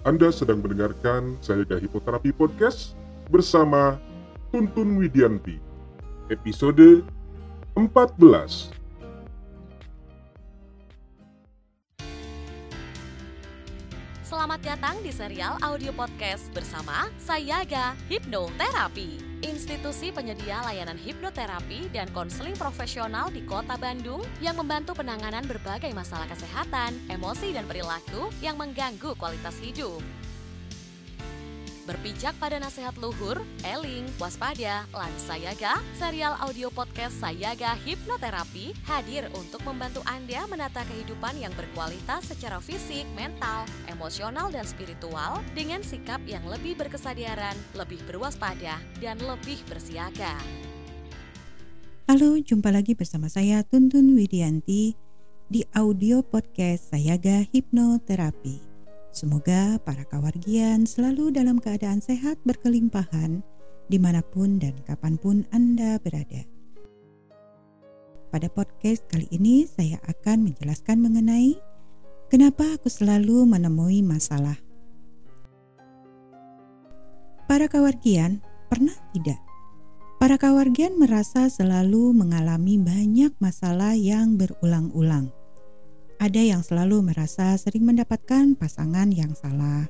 Anda sedang mendengarkan saya Hipoterapi Podcast bersama Tuntun Widianti. Episode 14. Selamat datang di serial audio podcast bersama Sayaga Hipnoterapi, institusi penyedia layanan hipnoterapi dan konseling profesional di Kota Bandung yang membantu penanganan berbagai masalah kesehatan, emosi, dan perilaku yang mengganggu kualitas hidup. Berpijak pada nasihat luhur, eling, waspada, Sayaga, serial audio podcast Sayaga Hipnoterapi hadir untuk membantu Anda menata kehidupan yang berkualitas secara fisik, mental, emosional, dan spiritual dengan sikap yang lebih berkesadaran, lebih berwaspada, dan lebih bersiaga. Halo, jumpa lagi bersama saya Tuntun Widianti di audio podcast Sayaga Hipnoterapi. Semoga para kawargian selalu dalam keadaan sehat berkelimpahan di mana pun dan kapan pun Anda berada. Pada podcast kali ini saya akan menjelaskan mengenai kenapa aku selalu menemui masalah. Para kawargian pernah tidak? Para kawargian merasa selalu mengalami banyak masalah yang berulang-ulang ada yang selalu merasa sering mendapatkan pasangan yang salah,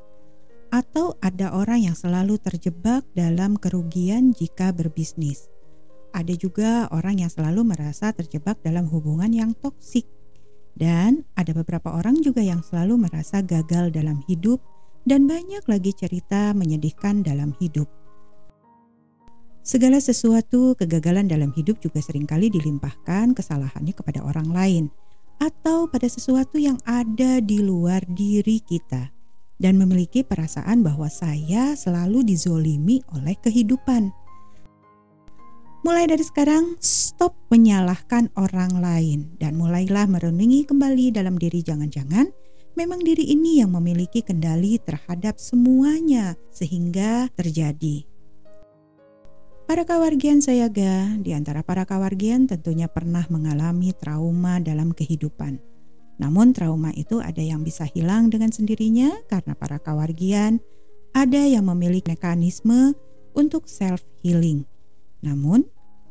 atau ada orang yang selalu terjebak dalam kerugian jika berbisnis. Ada juga orang yang selalu merasa terjebak dalam hubungan yang toksik, dan ada beberapa orang juga yang selalu merasa gagal dalam hidup, dan banyak lagi cerita menyedihkan dalam hidup. Segala sesuatu kegagalan dalam hidup juga sering kali dilimpahkan kesalahannya kepada orang lain atau pada sesuatu yang ada di luar diri kita dan memiliki perasaan bahwa saya selalu dizolimi oleh kehidupan. Mulai dari sekarang, stop menyalahkan orang lain dan mulailah merenungi kembali dalam diri jangan-jangan memang diri ini yang memiliki kendali terhadap semuanya sehingga terjadi. Para kawargian Sayaga, di antara para kawargian tentunya pernah mengalami trauma dalam kehidupan. Namun trauma itu ada yang bisa hilang dengan sendirinya karena para kawargian ada yang memiliki mekanisme untuk self healing. Namun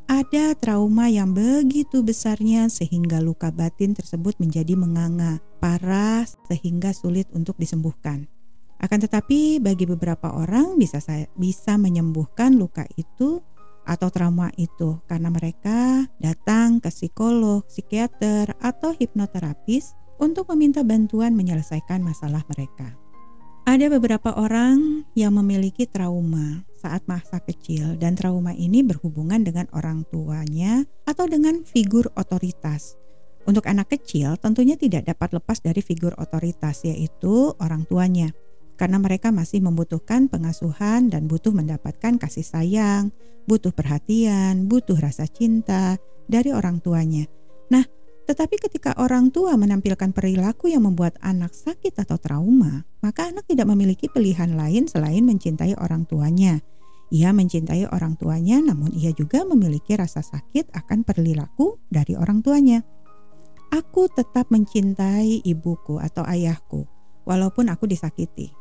ada trauma yang begitu besarnya sehingga luka batin tersebut menjadi menganga, parah sehingga sulit untuk disembuhkan. Akan tetapi bagi beberapa orang bisa bisa menyembuhkan luka itu atau trauma itu karena mereka datang ke psikolog, psikiater, atau hipnoterapis untuk meminta bantuan menyelesaikan masalah mereka. Ada beberapa orang yang memiliki trauma saat masa kecil dan trauma ini berhubungan dengan orang tuanya atau dengan figur otoritas. Untuk anak kecil tentunya tidak dapat lepas dari figur otoritas yaitu orang tuanya karena mereka masih membutuhkan pengasuhan dan butuh mendapatkan kasih sayang, butuh perhatian, butuh rasa cinta dari orang tuanya. Nah, tetapi ketika orang tua menampilkan perilaku yang membuat anak sakit atau trauma, maka anak tidak memiliki pilihan lain selain mencintai orang tuanya. Ia mencintai orang tuanya, namun ia juga memiliki rasa sakit akan perilaku dari orang tuanya. Aku tetap mencintai ibuku atau ayahku, walaupun aku disakiti.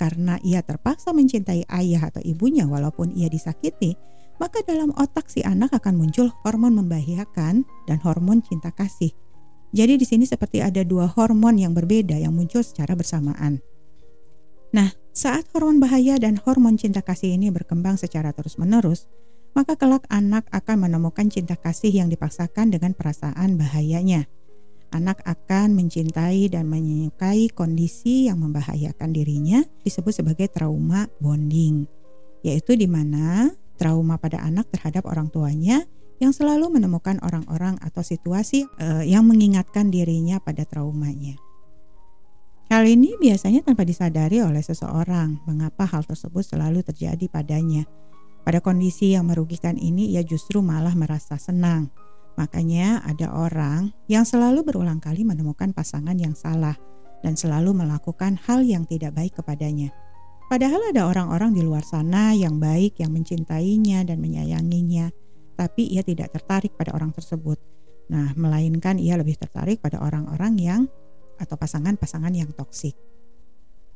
Karena ia terpaksa mencintai ayah atau ibunya walaupun ia disakiti, maka dalam otak si anak akan muncul hormon membahayakan dan hormon cinta kasih. Jadi di sini seperti ada dua hormon yang berbeda yang muncul secara bersamaan. Nah, saat hormon bahaya dan hormon cinta kasih ini berkembang secara terus-menerus, maka kelak anak akan menemukan cinta kasih yang dipaksakan dengan perasaan bahayanya anak akan mencintai dan menyukai kondisi yang membahayakan dirinya disebut sebagai trauma bonding, yaitu di mana trauma pada anak terhadap orang tuanya yang selalu menemukan orang-orang atau situasi uh, yang mengingatkan dirinya pada traumanya. Hal ini biasanya tanpa disadari oleh seseorang mengapa hal tersebut selalu terjadi padanya. Pada kondisi yang merugikan ini ia justru malah merasa senang Makanya ada orang yang selalu berulang kali menemukan pasangan yang salah dan selalu melakukan hal yang tidak baik kepadanya. Padahal ada orang-orang di luar sana yang baik yang mencintainya dan menyayanginya, tapi ia tidak tertarik pada orang tersebut. Nah, melainkan ia lebih tertarik pada orang-orang yang atau pasangan-pasangan yang toksik.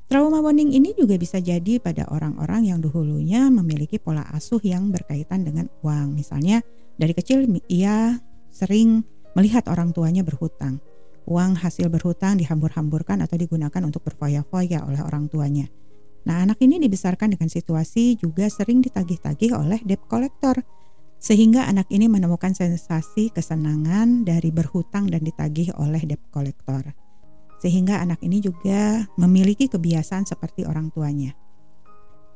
Trauma bonding ini juga bisa jadi pada orang-orang yang dahulunya memiliki pola asuh yang berkaitan dengan uang. Misalnya dari kecil ia sering melihat orang tuanya berhutang. Uang hasil berhutang dihambur-hamburkan atau digunakan untuk berfoya-foya oleh orang tuanya. Nah, anak ini dibesarkan dengan situasi juga sering ditagih-tagih oleh debt collector. Sehingga anak ini menemukan sensasi kesenangan dari berhutang dan ditagih oleh debt collector sehingga anak ini juga memiliki kebiasaan seperti orang tuanya.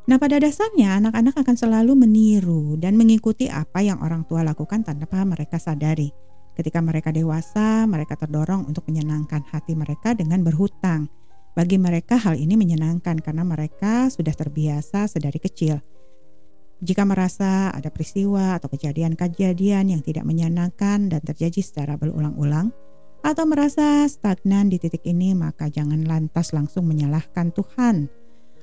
Nah, pada dasarnya anak-anak akan selalu meniru dan mengikuti apa yang orang tua lakukan tanpa mereka sadari. Ketika mereka dewasa, mereka terdorong untuk menyenangkan hati mereka dengan berhutang. Bagi mereka, hal ini menyenangkan karena mereka sudah terbiasa sedari kecil. Jika merasa ada peristiwa atau kejadian-kejadian yang tidak menyenangkan dan terjadi secara berulang-ulang, atau merasa stagnan di titik ini, maka jangan lantas langsung menyalahkan Tuhan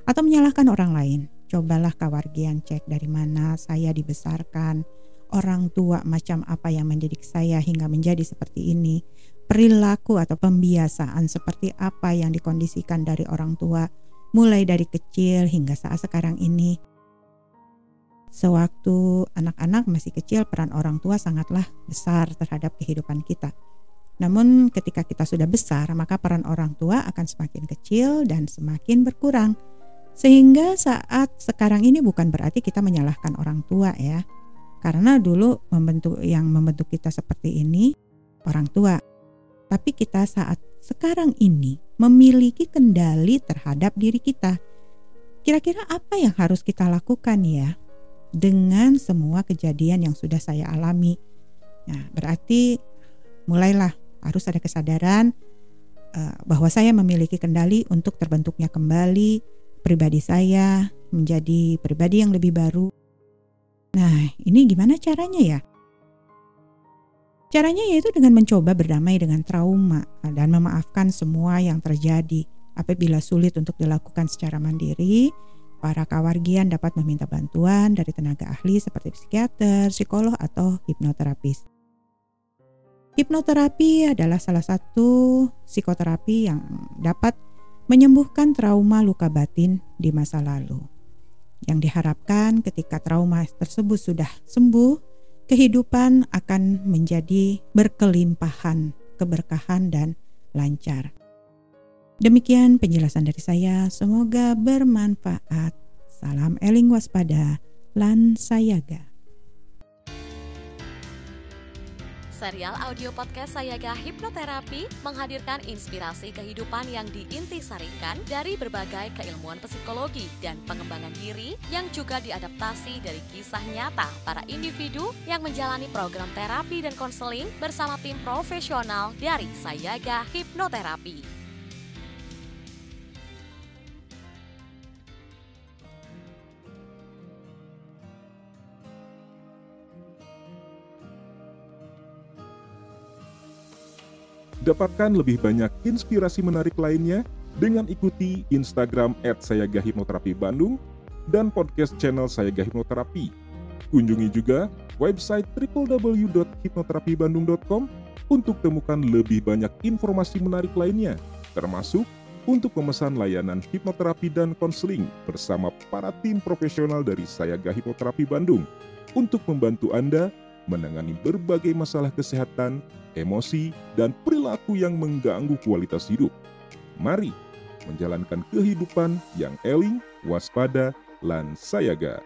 atau menyalahkan orang lain. Cobalah kawargian cek dari mana saya dibesarkan, orang tua macam apa yang mendidik saya hingga menjadi seperti ini, perilaku atau pembiasaan seperti apa yang dikondisikan dari orang tua mulai dari kecil hingga saat sekarang ini. Sewaktu anak-anak masih kecil, peran orang tua sangatlah besar terhadap kehidupan kita. Namun ketika kita sudah besar, maka peran orang tua akan semakin kecil dan semakin berkurang. Sehingga saat sekarang ini bukan berarti kita menyalahkan orang tua ya. Karena dulu membentuk yang membentuk kita seperti ini orang tua. Tapi kita saat sekarang ini memiliki kendali terhadap diri kita. Kira-kira apa yang harus kita lakukan ya dengan semua kejadian yang sudah saya alami? Nah, berarti mulailah harus ada kesadaran uh, bahwa saya memiliki kendali untuk terbentuknya kembali pribadi saya menjadi pribadi yang lebih baru. Nah, ini gimana caranya ya? Caranya yaitu dengan mencoba berdamai dengan trauma dan memaafkan semua yang terjadi. Apabila sulit untuk dilakukan secara mandiri, para kawargian dapat meminta bantuan dari tenaga ahli seperti psikiater, psikolog, atau hipnoterapis. Hipnoterapi adalah salah satu psikoterapi yang dapat menyembuhkan trauma luka batin di masa lalu. Yang diharapkan ketika trauma tersebut sudah sembuh, kehidupan akan menjadi berkelimpahan, keberkahan dan lancar. Demikian penjelasan dari saya, semoga bermanfaat. Salam eling waspada, lan sayaga. Serial audio podcast Sayaga Hipnoterapi menghadirkan inspirasi kehidupan yang diintisarikan dari berbagai keilmuan psikologi dan pengembangan diri yang juga diadaptasi dari kisah nyata para individu yang menjalani program terapi dan konseling bersama tim profesional dari Sayaga Hipnoterapi. Dapatkan lebih banyak inspirasi menarik lainnya dengan ikuti Instagram at Hipnoterapi Bandung dan podcast channel Sayaga Hipnoterapi. Kunjungi juga website www.hipnoterapibandung.com untuk temukan lebih banyak informasi menarik lainnya, termasuk untuk memesan layanan hipnoterapi dan konseling bersama para tim profesional dari Sayaga Hipnoterapi Bandung untuk membantu Anda menangani berbagai masalah kesehatan, emosi, dan perilaku yang mengganggu kualitas hidup. Mari menjalankan kehidupan yang eling, waspada, lan sayaga.